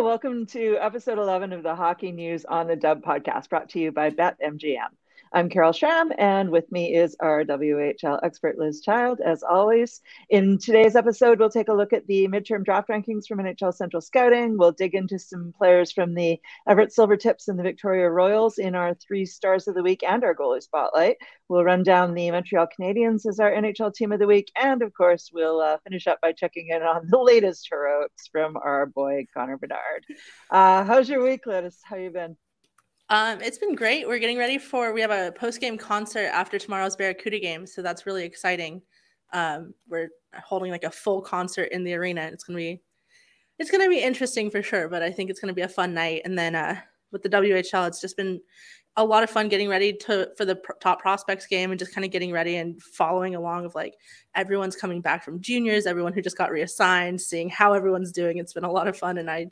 Welcome to episode 11 of the Hockey News on the Dub podcast brought to you by BetMGM. I'm Carol Schram, and with me is our WHL expert, Lizz Child, as always. In today's episode, we'll take a look at the midterm draft rankings from NHL Central Scouting. We'll dig into some players from the Everett Silvertips and the Victoria Royals in our three stars of the week and our goalie spotlight. We'll run down the Montreal Canadiens as our NHL team of the week. And of course, we'll uh, finish up by checking in on the latest heroics from our boy, Connor Bedard. Uh, how's your week, Lizz? How you been? Um, it's been great. We're getting ready for we have a post game concert after tomorrow's Barracuda game, so that's really exciting. Um, we're holding like a full concert in the arena. It's gonna be it's gonna be interesting for sure, but I think it's gonna be a fun night. And then uh, with the WHL, it's just been a lot of fun getting ready to for the top prospects game and just kind of getting ready and following along of like everyone's coming back from juniors, everyone who just got reassigned, seeing how everyone's doing. It's been a lot of fun, and I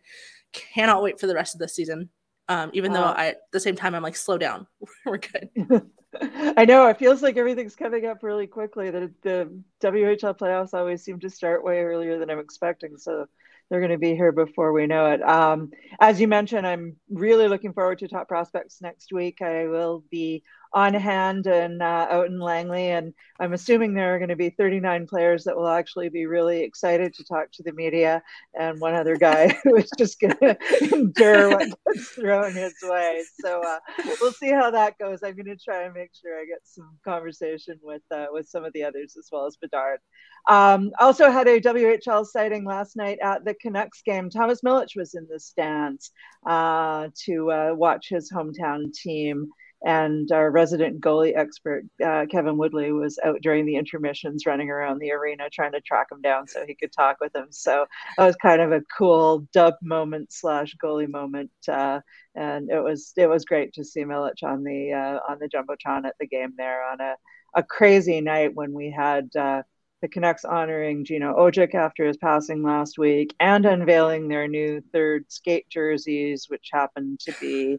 cannot wait for the rest of the season. Um, even though I, at the same time, I'm like, slow down. We're good. I know it feels like everything's coming up really quickly. The, the WHL playoffs always seem to start way earlier than I'm expecting. So they're going to be here before we know it. Um, as you mentioned, I'm really looking forward to Top Prospects next week. I will be on hand and uh, out in Langley. And I'm assuming there are going to be 39 players that will actually be really excited to talk to the media, and one other guy who is just going to endure what gets thrown his way. So uh, we'll see how that goes. I'm going to try and make sure I get some conversation with uh, with some of the others as well as Bedard. Um, also had a WHL sighting last night at the Canucks game. Thomas Milic was in the stands uh, to uh, watch his hometown team and our resident goalie expert uh, Kevin Woodley was out during the intermissions running around the arena trying to track him down so he could talk with him. So that was kind of a cool dub moment slash goalie moment uh, and it was it was great to see Milic on the uh, on the jumbotron at the game there on a, a crazy night when we had uh, the Canucks honoring Gino Odjick after his passing last week and unveiling their new third skate jerseys, which happened to be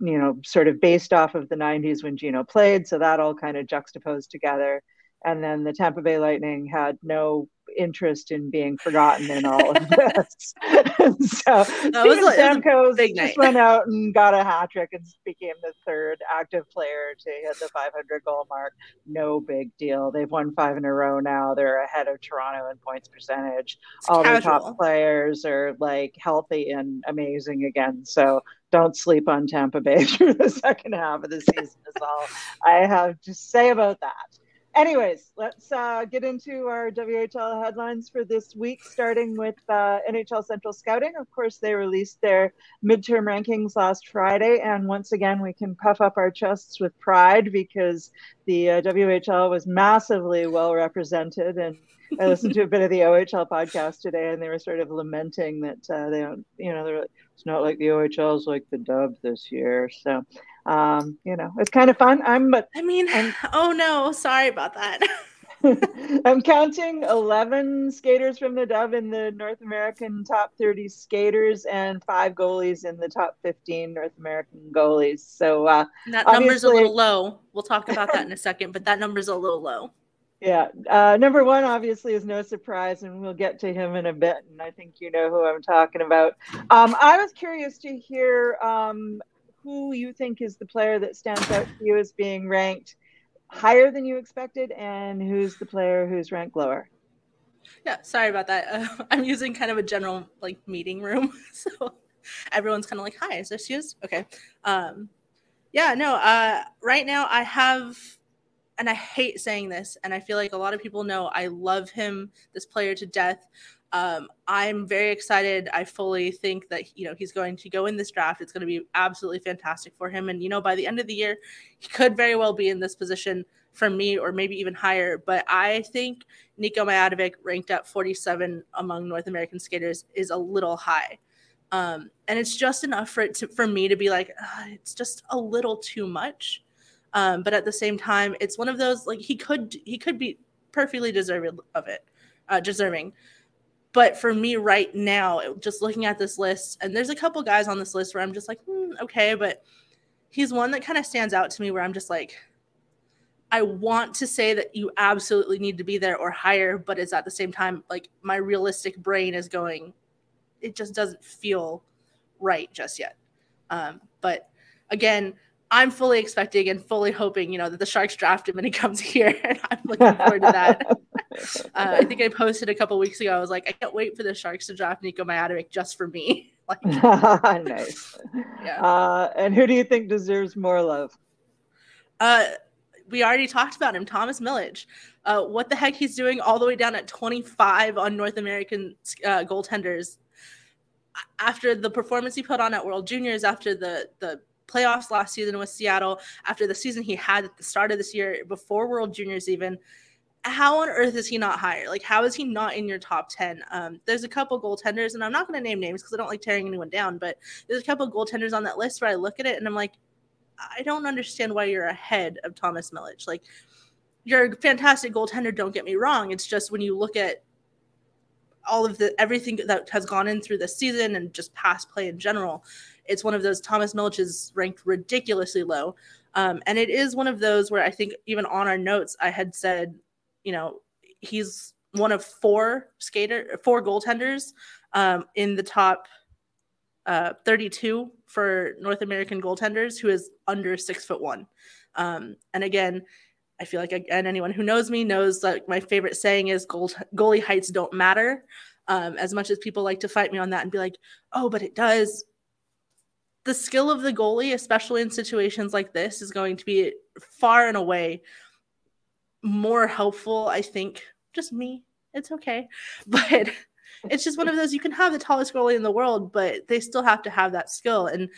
you know, sort of based off of the 90s when Gino played. So that all kind of juxtaposed together. And then the Tampa Bay Lightning had no interest in being forgotten in all of this. so Stamkos just went out and got a hat trick and became the third active player to hit the 500 goal mark. No big deal. They've won five in a row now. They're ahead of Toronto in points percentage. It's all casual. the top players are like healthy and amazing again. So don't sleep on Tampa Bay through the second half of the season is all I have to say about that anyways, let's uh, get into our WHL headlines for this week, starting with uh, NHL Central Scouting. Of course, they released their midterm rankings last Friday, and once again, we can puff up our chests with pride because the uh, WHL was massively well represented. And I listened to a bit of the OHL podcast today, and they were sort of lamenting that uh, they don't, you know, it's not like the OHL is like the Dub this year. So um, you know, it's kind of fun. I'm, but I mean, I'm, oh no, sorry about that. I'm counting 11 skaters from the Dub in the North American top 30 skaters and five goalies in the top 15 North American goalies. So uh, that number's a little low. We'll talk about that in a second, but that number's a little low. Yeah. Uh, number one, obviously, is no surprise, and we'll get to him in a bit. And I think you know who I'm talking about. Um, I was curious to hear um, who you think is the player that stands out to you as being ranked higher than you expected, and who's the player who's ranked lower. Yeah, sorry about that. Uh, I'm using kind of a general like meeting room, so everyone's kind of like, "Hi, is this you?" Okay. Um, yeah, no. Uh, right now, I have, and I hate saying this, and I feel like a lot of people know I love him, this player to death. Um, I'm very excited. I fully think that you know he's going to go in this draft. It's going to be absolutely fantastic for him. And you know, by the end of the year, he could very well be in this position for me, or maybe even higher. But I think Nico Myatovic, ranked at 47 among North American skaters, is a little high. Um, and it's just enough for it to, for me to be like, it's just a little too much. Um, but at the same time, it's one of those like he could he could be perfectly deserving of it, uh, deserving. But for me right now, just looking at this list, and there's a couple guys on this list where I'm just like, hmm, okay, but he's one that kind of stands out to me where I'm just like, I want to say that you absolutely need to be there or higher, but it's at the same time like my realistic brain is going, it just doesn't feel right just yet. Um, but again, I'm fully expecting and fully hoping, you know, that the Sharks draft him and he comes here. And I'm looking forward to that. uh, I think I posted a couple weeks ago. I was like, I can't wait for the Sharks to draft Nico Myatovic just for me. like, nice. Yeah. Uh, and who do you think deserves more love? Uh, we already talked about him, Thomas Milic. Uh, what the heck he's doing all the way down at 25 on North American uh, goaltenders after the performance he put on at World Juniors, after the the playoffs last season with Seattle, after the season he had at the start of this year, before World Juniors even. How on earth is he not higher? Like, how is he not in your top 10? Um, there's a couple goaltenders, and I'm not going to name names because I don't like tearing anyone down, but there's a couple goaltenders on that list where I look at it and I'm like, I don't understand why you're ahead of Thomas Milic. Like, you're a fantastic goaltender, don't get me wrong. It's just when you look at all of the everything that has gone in through the season and just past play in general, it's one of those Thomas Milic is ranked ridiculously low. Um, and it is one of those where I think even on our notes, I had said, you know, he's one of four skater, four goaltenders um, in the top uh, 32 for North American goaltenders who is under six foot one. Um, and again, I feel like again, anyone who knows me knows that my favorite saying is goal, goalie heights don't matter. Um, as much as people like to fight me on that and be like, oh, but it does. The skill of the goalie, especially in situations like this, is going to be far and away more helpful. I think just me. It's okay. But it's just one of those you can have the tallest goalie in the world, but they still have to have that skill. And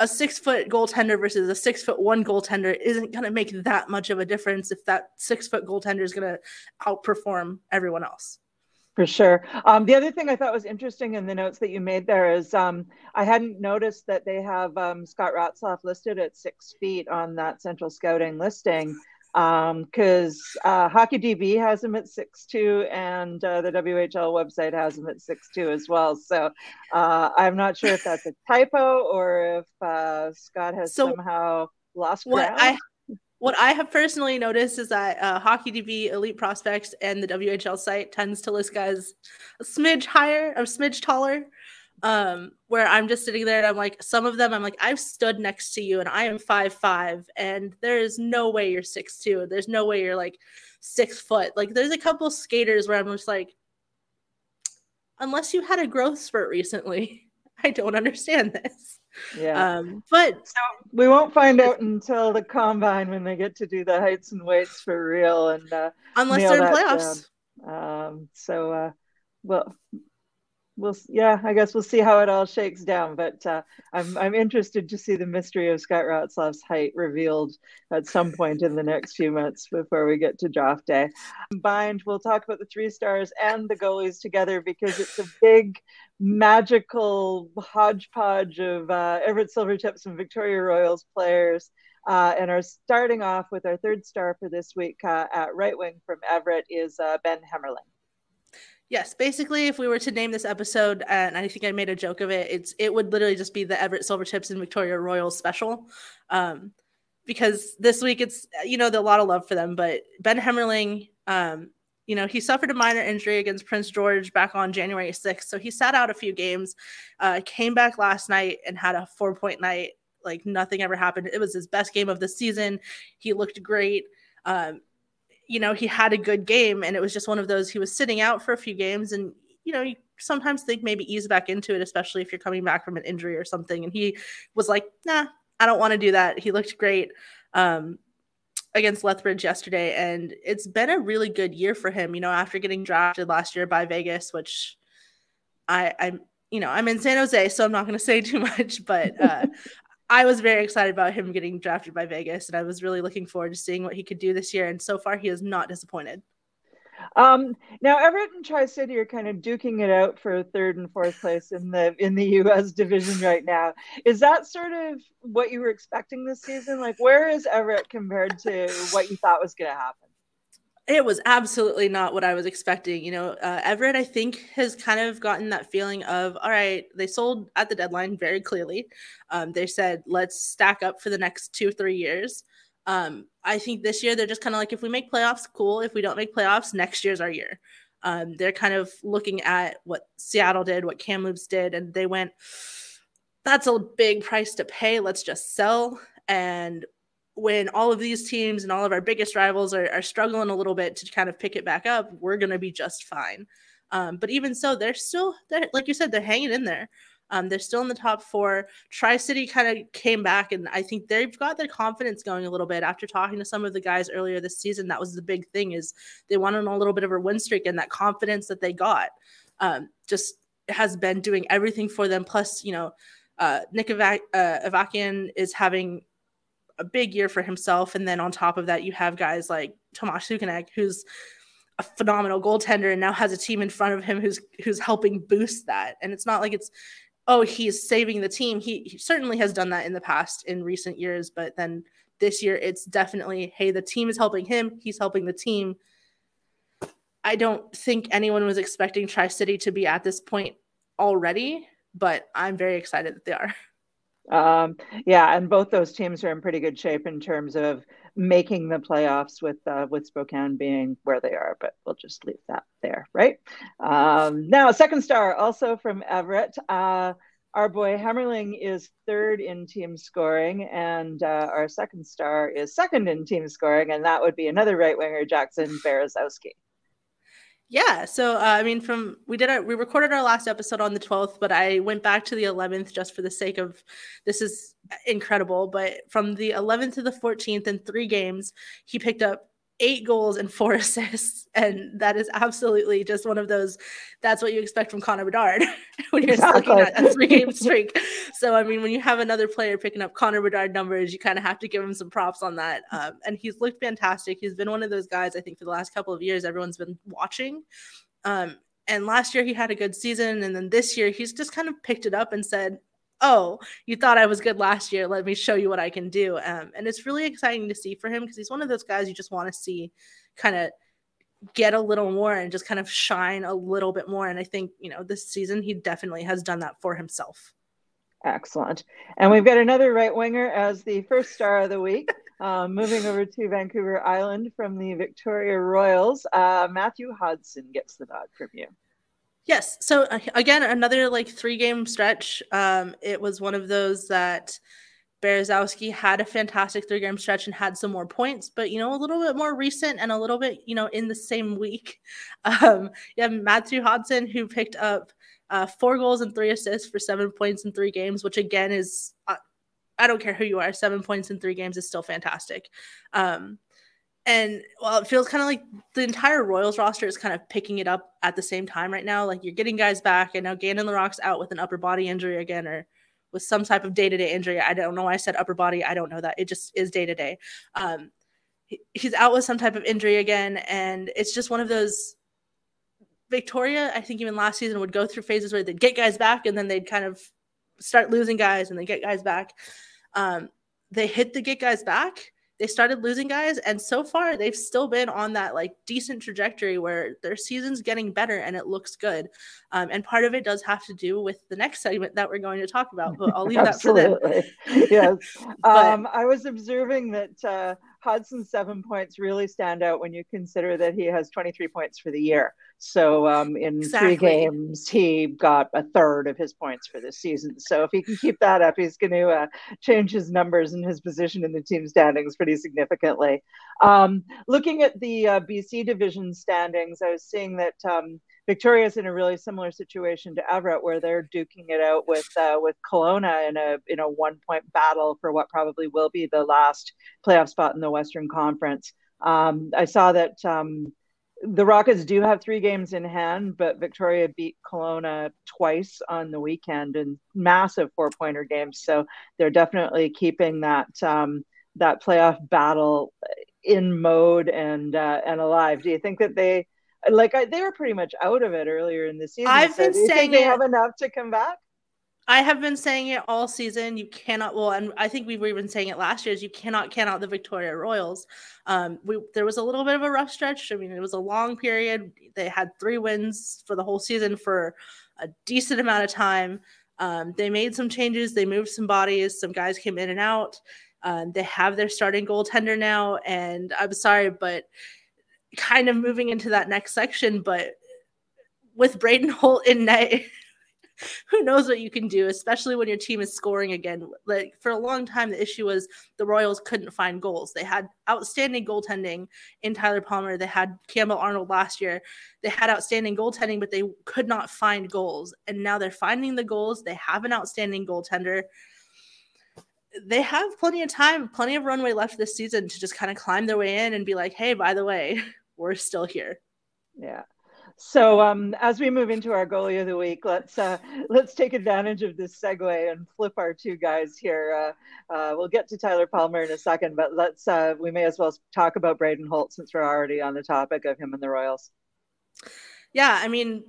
a six foot goaltender versus a six foot one goaltender isn't going to make that much of a difference if that six foot goaltender is going to outperform everyone else. For sure. Um, the other thing I thought was interesting in the notes that you made there is um, I hadn't noticed that they have um, Scott Ratzlaff listed at six feet on that central scouting listing because um, uh, Hockey DB has him at six two, and uh, the WHL website has him at six two as well. So uh, I'm not sure if that's a typo or if uh, Scott has so somehow lost what ground. I what I have personally noticed is that uh, Hockey DB, Elite Prospects, and the WHL site tends to list guys a smidge higher, a smidge taller um, where I'm just sitting there and I'm like, some of them I'm like, I've stood next to you and I am five five, and there is no way you're six two. There's no way you're like six foot. Like there's a couple skaters where I'm just like, unless you had a growth spurt recently, I don't understand this. Yeah. Um, but so we won't find out until the combine when they get to do the heights and weights for real and uh, unless they're in playoffs. Um, so uh, well we'll yeah i guess we'll see how it all shakes down but uh, i'm i'm interested to see the mystery of scott ratzlaff's height revealed at some point in the next few months before we get to draft day. Combined we'll talk about the three stars and the goalies together because it's a big magical hodgepodge of uh, everett silvertips and victoria royals players uh, and are starting off with our third star for this week uh, at right wing from everett is uh, ben hemmerling Yes, basically, if we were to name this episode, and I think I made a joke of it, it's it would literally just be the Everett Silvertips and Victoria Royals special, um, because this week it's you know a lot of love for them. But Ben Hemmerling, um, you know, he suffered a minor injury against Prince George back on January sixth, so he sat out a few games. Uh, came back last night and had a four point night, like nothing ever happened. It was his best game of the season. He looked great. Um, you know, he had a good game and it was just one of those he was sitting out for a few games and you know, you sometimes think maybe ease back into it, especially if you're coming back from an injury or something. And he was like, nah, I don't want to do that. He looked great um, against Lethbridge yesterday. And it's been a really good year for him, you know, after getting drafted last year by Vegas, which I, I'm, you know, I'm in San Jose, so I'm not going to say too much, but uh, I was very excited about him getting drafted by Vegas, and I was really looking forward to seeing what he could do this year. And so far, he has not disappointed. Um, now Everett and Tri City are kind of duking it out for third and fourth place in the in the U.S. division right now. Is that sort of what you were expecting this season? Like, where is Everett compared to what you thought was going to happen? It was absolutely not what I was expecting. You know, uh, Everett, I think, has kind of gotten that feeling of, all right, they sold at the deadline very clearly. Um, they said, let's stack up for the next two, three years. Um, I think this year they're just kind of like, if we make playoffs, cool. If we don't make playoffs, next year's our year. Um, they're kind of looking at what Seattle did, what Kamloops did, and they went, that's a big price to pay. Let's just sell. And when all of these teams and all of our biggest rivals are, are struggling a little bit to kind of pick it back up, we're going to be just fine. Um, but even so, they're still, they're, like you said, they're hanging in there. Um, they're still in the top four. Tri City kind of came back, and I think they've got their confidence going a little bit after talking to some of the guys earlier this season. That was the big thing is they went on a little bit of a win streak, and that confidence that they got um, just has been doing everything for them. Plus, you know, uh, Nick uh, Avakian is having a big year for himself. And then on top of that, you have guys like Tomas Suchanek, who's a phenomenal goaltender and now has a team in front of him who's who's helping boost that. And it's not like it's oh he's saving the team. He, he certainly has done that in the past in recent years, but then this year it's definitely hey the team is helping him, he's helping the team. I don't think anyone was expecting Tri City to be at this point already, but I'm very excited that they are. Um, yeah, and both those teams are in pretty good shape in terms of making the playoffs with uh, with Spokane being where they are. But we'll just leave that there, right? Um, now, second star also from Everett. Uh, our boy Hemmerling is third in team scoring, and uh, our second star is second in team scoring, and that would be another right winger, Jackson Berezowski. Yeah. So, uh, I mean, from we did our, we recorded our last episode on the 12th, but I went back to the 11th just for the sake of this is incredible. But from the 11th to the 14th in three games, he picked up eight goals and four assists. And that is absolutely just one of those. That's what you expect from Connor Bedard when you're exactly. looking at a three game streak. So, I mean, when you have another player picking up Connor Bedard numbers, you kind of have to give him some props on that. Um, and he's looked fantastic. He's been one of those guys, I think, for the last couple of years, everyone's been watching. Um, and last year he had a good season. And then this year he's just kind of picked it up and said, oh, you thought I was good last year. Let me show you what I can do. Um, and it's really exciting to see for him because he's one of those guys you just want to see kind of get a little more and just kind of shine a little bit more. And I think, you know, this season he definitely has done that for himself. Excellent. And we've got another right winger as the first star of the week. Um, moving over to Vancouver Island from the Victoria Royals, uh, Matthew Hodson gets the nod from you. Yes. So uh, again, another like three game stretch. Um, it was one of those that Berezowski had a fantastic three game stretch and had some more points, but you know, a little bit more recent and a little bit, you know, in the same week. Um, yeah, Matthew Hodson, who picked up uh, four goals and three assists for seven points in three games, which again is, uh, I don't care who you are, seven points in three games is still fantastic. Um, and well, it feels kind of like the entire Royals roster is kind of picking it up at the same time right now. Like you're getting guys back, and now Gannon Laroque's out with an upper body injury again, or with some type of day to day injury. I don't know why I said upper body. I don't know that. It just is day to day. He's out with some type of injury again, and it's just one of those. Victoria, I think even last season would go through phases where they'd get guys back, and then they'd kind of start losing guys, and they get guys back. Um, they hit the get guys back they started losing guys and so far they've still been on that like decent trajectory where their season's getting better and it looks good. Um, and part of it does have to do with the next segment that we're going to talk about but i'll leave that for them. Yes. But, um, i was observing that uh, Hodson's seven points really stand out when you consider that he has 23 points for the year. So um, in exactly. three games, he got a third of his points for this season. So if he can keep that up, he's going to uh, change his numbers and his position in the team standings pretty significantly. Um, looking at the uh, BC division standings, I was seeing that um, Victoria's in a really similar situation to Everett, where they're duking it out with uh, with Kelowna in a in a one point battle for what probably will be the last playoff spot in the Western Conference. Um, I saw that um, the Rockets do have three games in hand, but Victoria beat Kelowna twice on the weekend in massive four pointer games. So they're definitely keeping that um, that playoff battle in mode and uh, and alive. Do you think that they like I, they were pretty much out of it earlier in the season. I've so been saying they it, have enough to come back. I have been saying it all season. You cannot. Well, and I think we were even saying it last year. Is you cannot count out the Victoria Royals. Um, we there was a little bit of a rough stretch. I mean, it was a long period. They had three wins for the whole season for a decent amount of time. Um, they made some changes. They moved some bodies. Some guys came in and out. Um, they have their starting goaltender now, and I'm sorry, but kind of moving into that next section, but with Braden Holt in net, who knows what you can do, especially when your team is scoring again. Like for a long time, the issue was the Royals couldn't find goals. They had outstanding goaltending in Tyler Palmer. They had Campbell Arnold last year. They had outstanding goaltending, but they could not find goals. And now they're finding the goals. They have an outstanding goaltender. They have plenty of time, plenty of runway left this season to just kind of climb their way in and be like, hey, by the way, we're still here. Yeah. So um, as we move into our goalie of the week, let's uh, let's take advantage of this segue and flip our two guys here. Uh, uh, we'll get to Tyler Palmer in a second, but let's uh, we may as well talk about Braden Holt since we're already on the topic of him and the Royals. Yeah, I mean,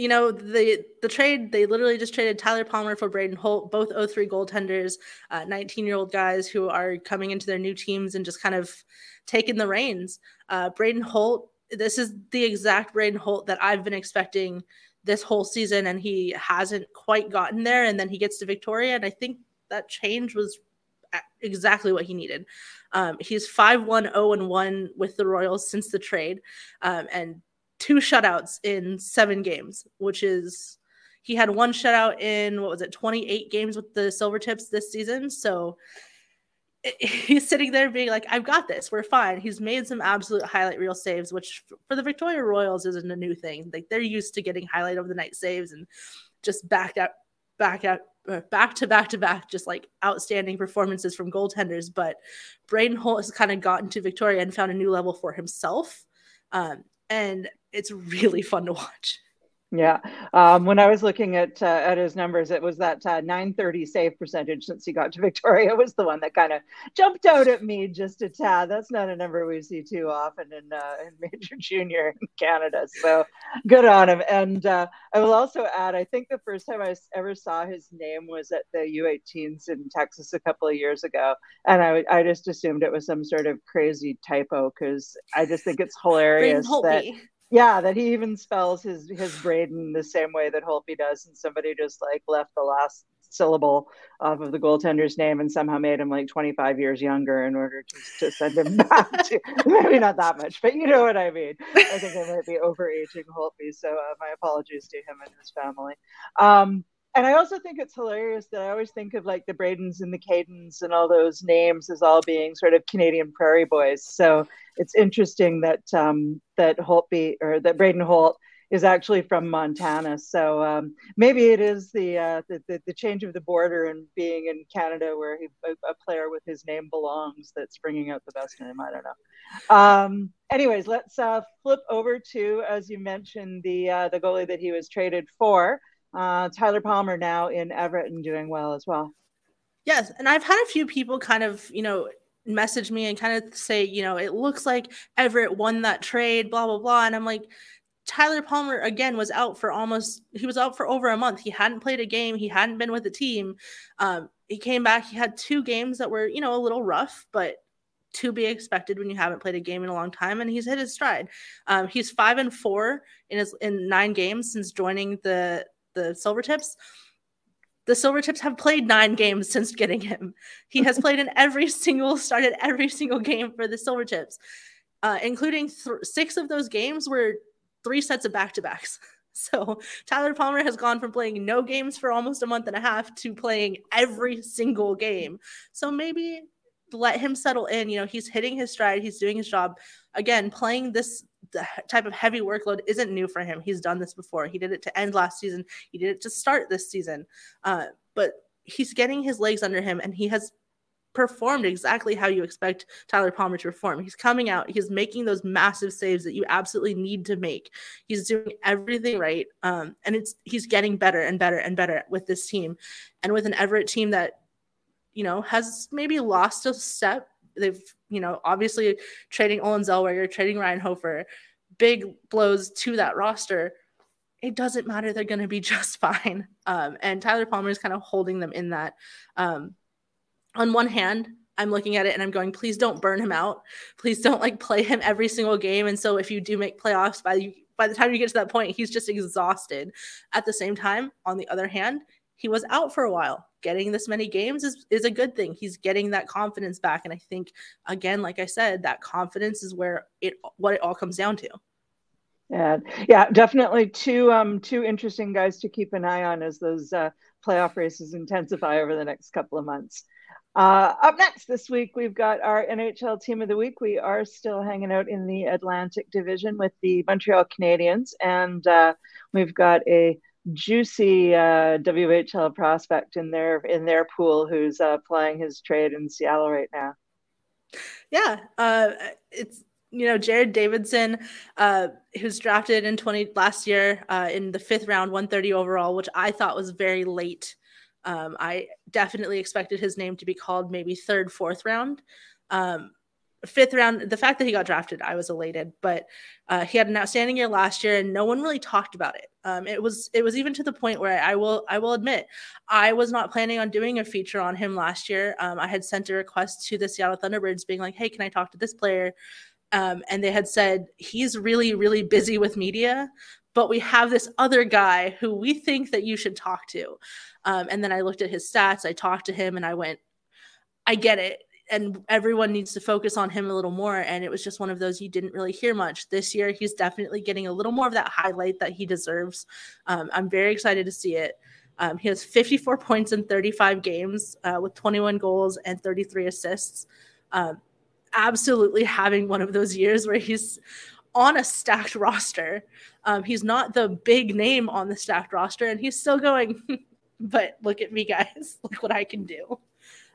you know the the trade they literally just traded Tyler Palmer for Braden Holt, both 03 goaltenders, 19 uh, year old guys who are coming into their new teams and just kind of taking the reins. Uh, Braden Holt this is the exact Braden Holt that I've been expecting this whole season, and he hasn't quite gotten there. And then he gets to Victoria, and I think that change was exactly what he needed. Um, he's 5 1 0 1 with the Royals since the trade, um, and two shutouts in seven games, which is he had one shutout in what was it 28 games with the Silvertips this season. So he's sitting there being like, I've got this. We're fine. He's made some absolute highlight reel saves, which for the Victoria Royals isn't a new thing. Like they're used to getting highlight of the night saves and just back out, back out, uh, back to back to back, just like outstanding performances from goaltenders. But Braden Holt has kind of gotten to Victoria and found a new level for himself. Um, and it's really fun to watch. Yeah. Um, when I was looking at uh, at his numbers, it was that uh, 930 save percentage since he got to Victoria was the one that kind of jumped out at me just a tad. That's not a number we see too often in, uh, in Major Junior in Canada. So good on him. And uh, I will also add, I think the first time I ever saw his name was at the U18s in Texas a couple of years ago. And I, I just assumed it was some sort of crazy typo because I just think it's hilarious that yeah, that he even spells his his Braden the same way that Holtby does, and somebody just like left the last syllable off of the goaltender's name and somehow made him like 25 years younger in order to, to send him back to maybe not that much, but you know what I mean. I think I might be overaging Holtby, so uh, my apologies to him and his family. Um, and I also think it's hilarious that I always think of like the Bradens and the Cadens and all those names as all being sort of Canadian prairie boys. So it's interesting that um, that Holtby or that Braden Holt is actually from Montana. So um, maybe it is the, uh, the, the, the change of the border and being in Canada where he, a, a, player with his name belongs that's bringing out the best in him. I don't know. Um, anyways, let's uh, flip over to, as you mentioned, the uh, the goalie that he was traded for. Uh, Tyler Palmer now in Everett and doing well as well. Yes, and I've had a few people kind of, you know, message me and kind of say, you know, it looks like Everett won that trade, blah blah blah, and I'm like, Tyler Palmer again was out for almost he was out for over a month. He hadn't played a game. He hadn't been with the team. Um, he came back. He had two games that were you know a little rough, but to be expected when you haven't played a game in a long time. And he's hit his stride. Um, he's five and four in his in nine games since joining the the Silvertips. The Silvertips have played nine games since getting him. He has played in every single, started every single game for the Silvertips, uh, including th- six of those games were three sets of back to backs. So Tyler Palmer has gone from playing no games for almost a month and a half to playing every single game. So maybe let him settle in. You know, he's hitting his stride, he's doing his job. Again, playing this the type of heavy workload isn't new for him. He's done this before. He did it to end last season. He did it to start this season. Uh, but he's getting his legs under him, and he has performed exactly how you expect Tyler Palmer to perform. He's coming out, he's making those massive saves that you absolutely need to make. He's doing everything right. Um, and it's he's getting better and better and better with this team. And with an Everett team that, you know, has maybe lost a step they've you know obviously trading Olen Zellweger, trading Ryan Hofer, big blows to that roster. It doesn't matter; they're going to be just fine. Um, and Tyler Palmer is kind of holding them in that. Um, on one hand, I'm looking at it and I'm going, please don't burn him out. Please don't like play him every single game. And so if you do make playoffs by by the time you get to that point, he's just exhausted. At the same time, on the other hand, he was out for a while. Getting this many games is, is a good thing. He's getting that confidence back. And I think, again, like I said, that confidence is where it what it all comes down to. And yeah, definitely two um two interesting guys to keep an eye on as those uh, playoff races intensify over the next couple of months. Uh, up next this week, we've got our NHL Team of the Week. We are still hanging out in the Atlantic Division with the Montreal Canadiens, and uh, we've got a juicy uh, WHL prospect in their in their pool who's uh, playing his trade in Seattle right now. Yeah, uh, it's you know Jared Davidson, uh, who's drafted in twenty last year uh, in the fifth round, one thirty overall, which I thought was very late. Um, I definitely expected his name to be called maybe third, fourth round. Um, fifth round, the fact that he got drafted, I was elated. But uh, he had an outstanding year last year, and no one really talked about it. Um, it was it was even to the point where I will I will admit I was not planning on doing a feature on him last year. Um, I had sent a request to the Seattle Thunderbirds, being like, "Hey, can I talk to this player?" Um, and they had said he's really really busy with media, but we have this other guy who we think that you should talk to. Um, and then I looked at his stats, I talked to him, and I went, "I get it and everyone needs to focus on him a little more. And it was just one of those you didn't really hear much. This year, he's definitely getting a little more of that highlight that he deserves. Um, I'm very excited to see it. Um, he has 54 points in 35 games uh, with 21 goals and 33 assists. Um, absolutely having one of those years where he's on a stacked roster. Um, he's not the big name on the stacked roster, and he's still going. but look at me, guys! Look what I can do.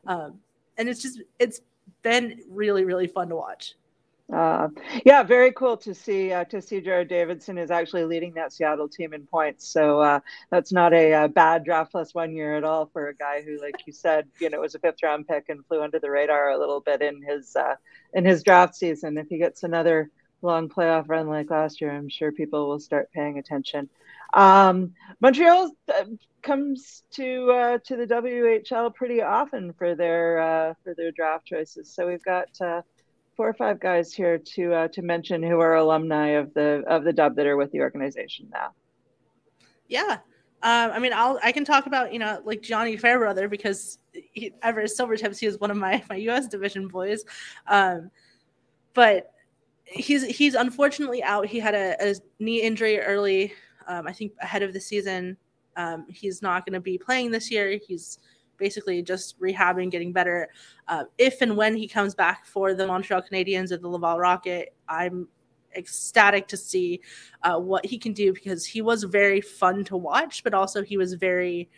Um, and it's just it's been really really fun to watch. Uh, yeah, very cool to see uh, to see Jared Davidson is actually leading that Seattle team in points. So uh, that's not a, a, bad draft plus one year at all for a guy who, like you said, you know, was a fifth round pick and flew under the radar a little bit in his uh, in his draft season. If he gets another long playoff run like last year, I'm sure people will start paying attention. Um, Montreal uh, comes to uh, to the WHL pretty often for their uh, for their draft choices. So we've got uh, four or five guys here to uh, to mention who are alumni of the of the Dub that are with the organization now. Yeah, um, I mean, I'll I can talk about you know like Gianni Fairbrother because he, ever Silvertips he was one of my my U.S. division boys, um, but he's he's unfortunately out. He had a, a knee injury early um, I think ahead of the season. Um, he's not going to be playing this year. He's basically just rehabbing, getting better. Uh, if and when he comes back for the Montreal Canadiens or the Laval Rocket, I'm ecstatic to see uh, what he can do because he was very fun to watch, but also he was very.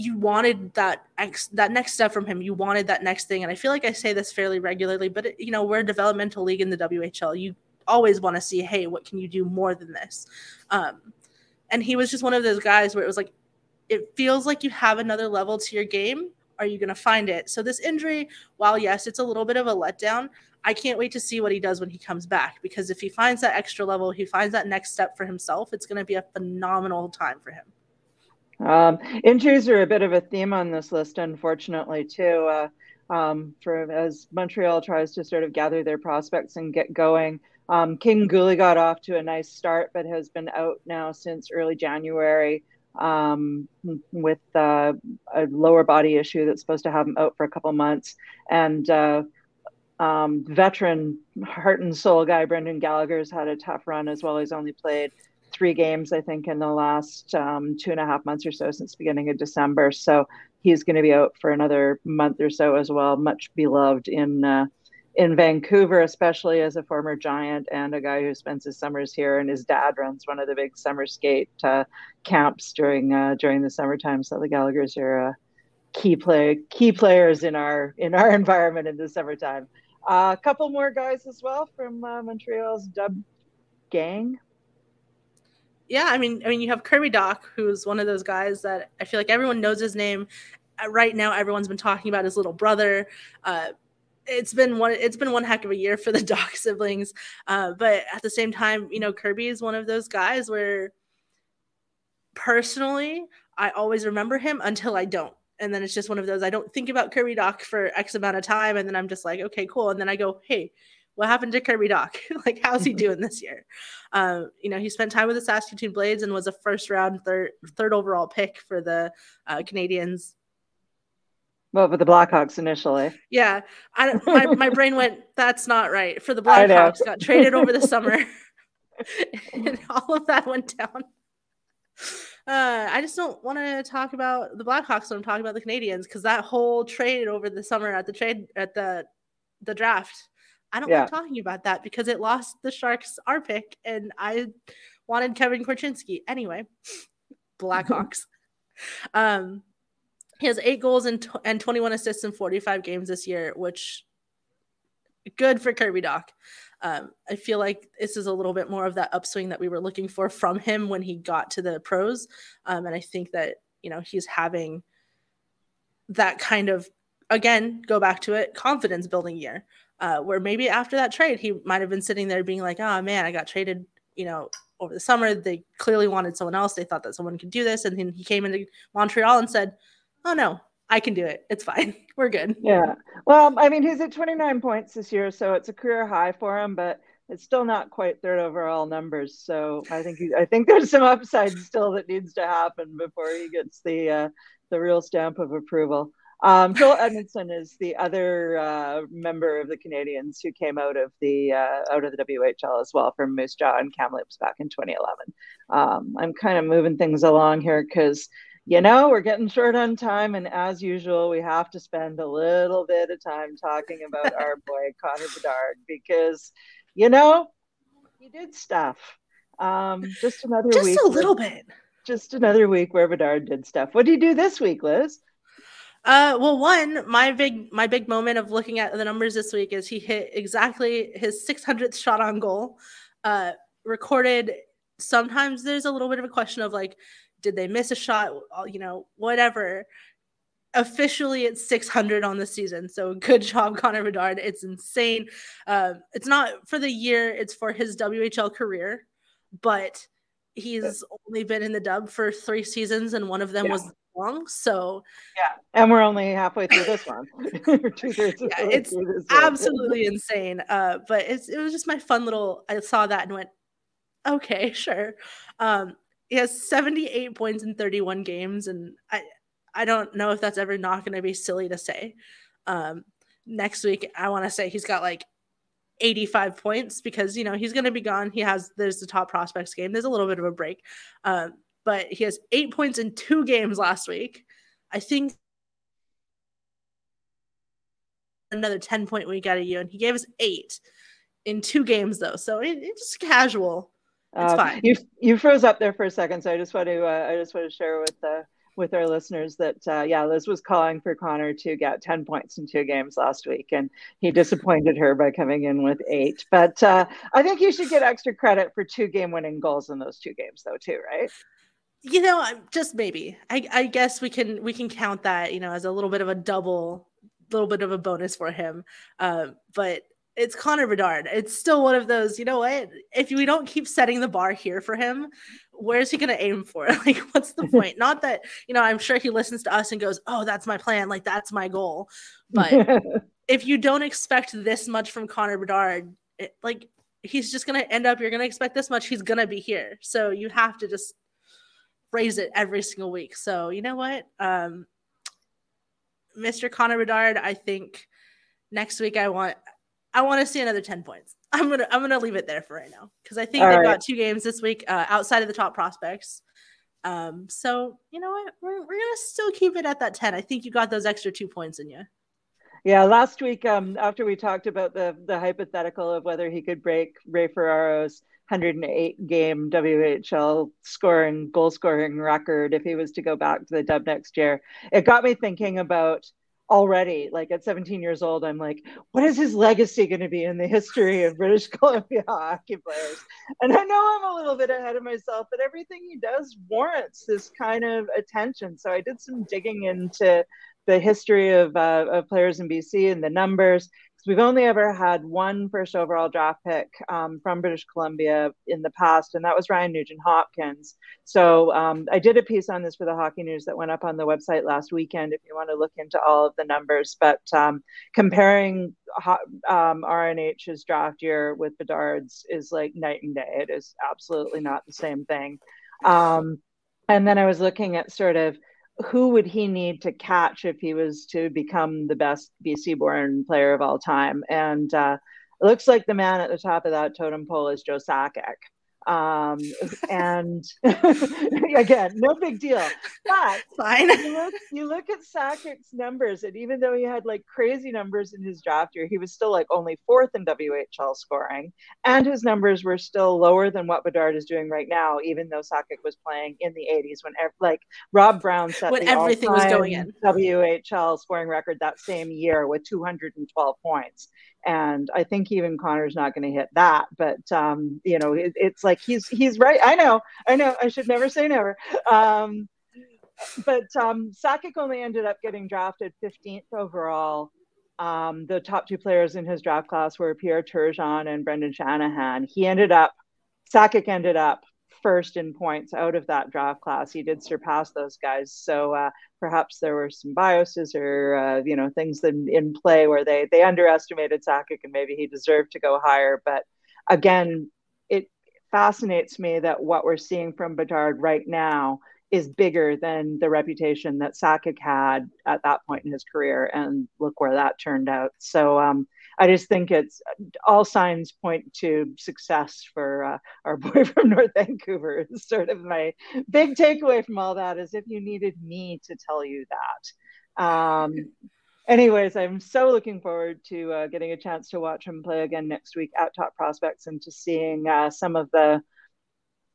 You wanted that ex, that next step from him. You wanted that next thing, and I feel like I say this fairly regularly. But it, you know, we're a developmental league in the WHL. You always want to see, hey, what can you do more than this? Um, and he was just one of those guys where it was like, it feels like you have another level to your game. Are you going to find it? So this injury, while yes, it's a little bit of a letdown. I can't wait to see what he does when he comes back because if he finds that extra level, he finds that next step for himself, it's going to be a phenomenal time for him. Um, injuries are a bit of a theme on this list, unfortunately, too. Uh, um, for as Montreal tries to sort of gather their prospects and get going. Um, Kaiden Guhle got off to a nice start, but has been out now since early January um, with uh, a lower body issue that's supposed to have him out for a couple months. And uh, um, veteran heart and soul guy Brendan Gallagher's had a tough run as well. He's only played three games, I think, in the last um, two and a half months or so since beginning of December. So he's going to be out for another month or so as well. Much beloved in uh, in Vancouver, especially as a former Giant and a guy who spends his summers here, and his dad runs one of the big summer skate uh, camps during uh, during the summertime. So the Gallagher's are uh, key play key players in our in our environment in the summertime. Uh, a couple more guys as well from uh, Montreal's Dub gang. Yeah, I mean, I mean, you have Kirby Dach, who's one of those guys that I feel like everyone knows his name. Uh, right now, everyone's been talking about his little brother it's been one it's been one heck of a year for the Dach siblings. Uh, but at the same time, you know, Kirby is one of those guys where personally I always remember him until I don't. And then it's just one of those I don't think about Kirby Dach for X amount of time, and then I'm just like, okay, cool. And then I go, hey, what happened to Kirby Dach? like, how's he doing this year? Um, you know, he spent time with the Saskatoon Blades and was a first round third third overall pick for the uh, Canadiens well, with the Blackhawks initially. Yeah, I, my my brain went. That's not right for the Blackhawks. got traded over the summer and all of that went down. Uh, I just don't want to talk about the Blackhawks when I'm talking about the Canadians because that whole trade over the summer at the trade at the the draft, I don't yeah. like talking about that because it lost the Sharks our pick, and I wanted Kevin Korchinski anyway. Blackhawks. um, he has eight goals and, t- and 21 assists in 45 games this year, which good for Kirby Dach. Um, I feel like this is a little bit more of that upswing that we were looking for from him when he got to the pros. Um, and I think that, you know, he's having that kind of, again, go back to it, confidence building year. Uh, where maybe after that trade, he might have been sitting there being like, oh man, I got traded, you know, over the summer. They clearly wanted someone else. They thought that someone could do this. And then he came into Montreal and said, oh no, I can do it. It's fine. We're good. Yeah. Well, I mean, he's at 29 points this year, so it's a career high for him, but it's still not quite third overall numbers. So I think he, I think there's some upside still that needs to happen before he gets the uh, the real stamp of approval. Um, Joel Edmundson is the other uh, member of the Canadians who came out of the uh, out of the WHL as well from Moose Jaw and Kamloops back in 2011. Um, I'm kind of moving things along here because you know, we're getting short on time. And as usual, we have to spend a little bit of time talking about our boy, Connor Bedard, because, you know, he did stuff. Um, just another just week. Just a little bit. Just another week where Bedard did stuff. What did you do this week, Lizz? Uh, well, one, my big my big moment of looking at the numbers this week is he hit exactly his 600th shot on goal. Uh, recorded. Sometimes there's a little bit of a question of like, did they miss a shot? You know, whatever. Officially, it's 600 on the season. So good job, Connor Bedard. It's insane. Uh, it's not for the year, it's for his WHL career, but he's only been in the dub for three seasons, and one of them yeah. was long. So, yeah. And we're only halfway through this one. Two thirds yeah, it's absolutely insane. Uh, but it's, it was just my fun little, I saw that and went, okay, sure. Um, he has 78 points in 31 games and i i don't know if that's ever not going to be silly to say. Um next week i want to say he's got like 85 points because you know he's going to be gone. He has there's the top prospects game. There's a little bit of a break. Um but he has eight points in two games last week. I think another 10 point week out of you and he gave us eight in two games though. So it, it's casual it's uh, fine. You you froze up there for a second, so I just want to uh, I just want to share with the with our listeners that uh, yeah, Lizz was calling for Connor to get ten points in two games last week, and he disappointed her by coming in with eight. But uh, I think you should get extra credit for two game winning goals in those two games, though, too, right? You know, just maybe. I, I guess we can we can count that you know as a little bit of a double, little bit of a bonus for him. Uh, but it's Connor Bedard. It's still one of those, you know what? If we don't keep setting the bar here for him, where's he going to aim for? Like, what's the point? Not that, you know, I'm sure he listens to us and goes, oh, that's my plan. Like, that's my goal. But if you don't expect this much from Connor Bedard, it, like, he's just going to end up, you're going to expect this much. He's going to be here. So you have to just raise it every single week. So, you know what? Um, Mr. Connor Bedard, I think next week I want I want to see another 10 points. I'm gonna I'm gonna leave it there for right now because I think All they've right. got two games this week uh, outside of the top prospects. Um, so you know what, we're, we're gonna still keep it at that 10. I think you got those extra two points in you. Yeah, last week, um, after we talked about the the hypothetical of whether he could break Ray Ferraro's 108 game WHL scoring goal scoring record if he was to go back to the dub next year, it got me thinking about already like at 17 years old i'm like what is his legacy going to be in the history of british columbia hockey players? And i know i'm a little bit ahead of myself but everything he does warrants this kind of attention. So i did some digging into the history of, uh, of players in bc and the numbers we've only ever had one first overall draft pick um, from British Columbia in the past, and that was Ryan Nugent Hopkins. So um, I did a piece on this for the Hockey News that went up on the website last weekend if you want to look into all of the numbers. But um, comparing um, RNH's draft year with Bedard's is like night and day. It is absolutely not the same thing. Um, and then I was looking at sort of who would he need to catch if he was to become the best BC born player of all time? And uh, it looks like the man at the top of that totem pole is Joe Sakic. Um, and again, no big deal. But Fine. you look, you look at Sakic's numbers, and even though he had like crazy numbers in his draft year, he was still like only fourth in WHL scoring, and his numbers were still lower than what Bedard is doing right now, even though Sakic was playing in the 80s when like Rob Brown set when the everything was going in WHL scoring record that same year with 212 points and I think even Connor's not going to hit that. But um, you know, it, it's like he's he's right. I know, I know. I should never say never. Um, but um, Sakic only ended up getting drafted 15th overall. Um, the top two players in his draft class were Pierre Turgeon and Brendan Shanahan. He ended up, Sakic ended up first in points out of that draft class. He did surpass those guys. So uh, perhaps there were some biases or uh, you know things in, in play where they they underestimated Sakic and maybe he deserved to go higher. But again, it fascinates me that what we're seeing from Bedard right now is bigger than the reputation that Sakic had at that point in his career. And look where that turned out. So um, I just think it's all signs point to success for uh, our boy from North Vancouver. Is sort of my big takeaway from all that is if you needed me to tell you that. Um, anyways, I'm so looking forward to uh, getting a chance to watch him play again next week at Top Prospects and to seeing uh, some of the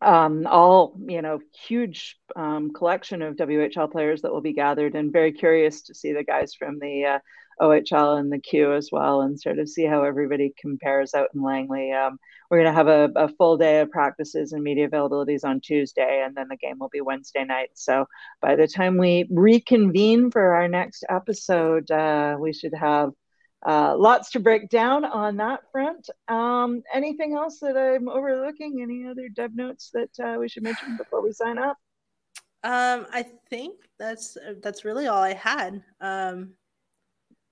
um, all you know huge um, collection of WHL players that will be gathered, and very curious to see the guys from the uh, OHL and the Q as well, and sort of see how everybody compares out in Langley. Um, we're going to have a, a, full day of practices and media availabilities on Tuesday, and then the game will be Wednesday night. So by the time we reconvene for our next episode, uh, we should have uh, lots to break down on that front. Um, anything else that I'm overlooking? Any other dev notes that uh, we should mention before we sign up? Um, I think that's that's really all I had. Um,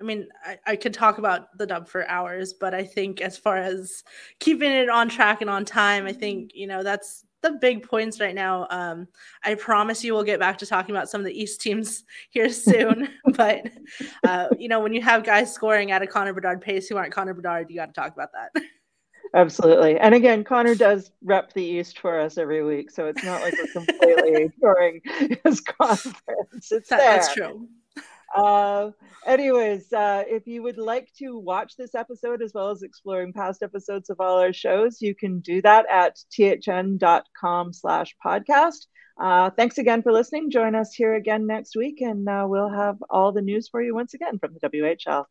I mean, I, I could talk about the dub for hours, but I think as far as keeping it on track and on time, I think you know that's the big points right now. Um, I promise you we'll get back to talking about some of the East teams here soon. but uh, you know, when you have guys scoring at a Connor Bedard pace who aren't Connor Bedard, you got to talk about that. Absolutely. And again, Connor does rep the East for us every week, so it's not like we're completely ignoring his conference. It's that, there. That's true. Uh, anyways, uh, if you would like to watch this episode as well as exploring past episodes of all our shows, you can do that at thn.com slash podcast. Uh, thanks again for listening. Join us here again next week, and uh, we'll have all the news for you once again from the WHL.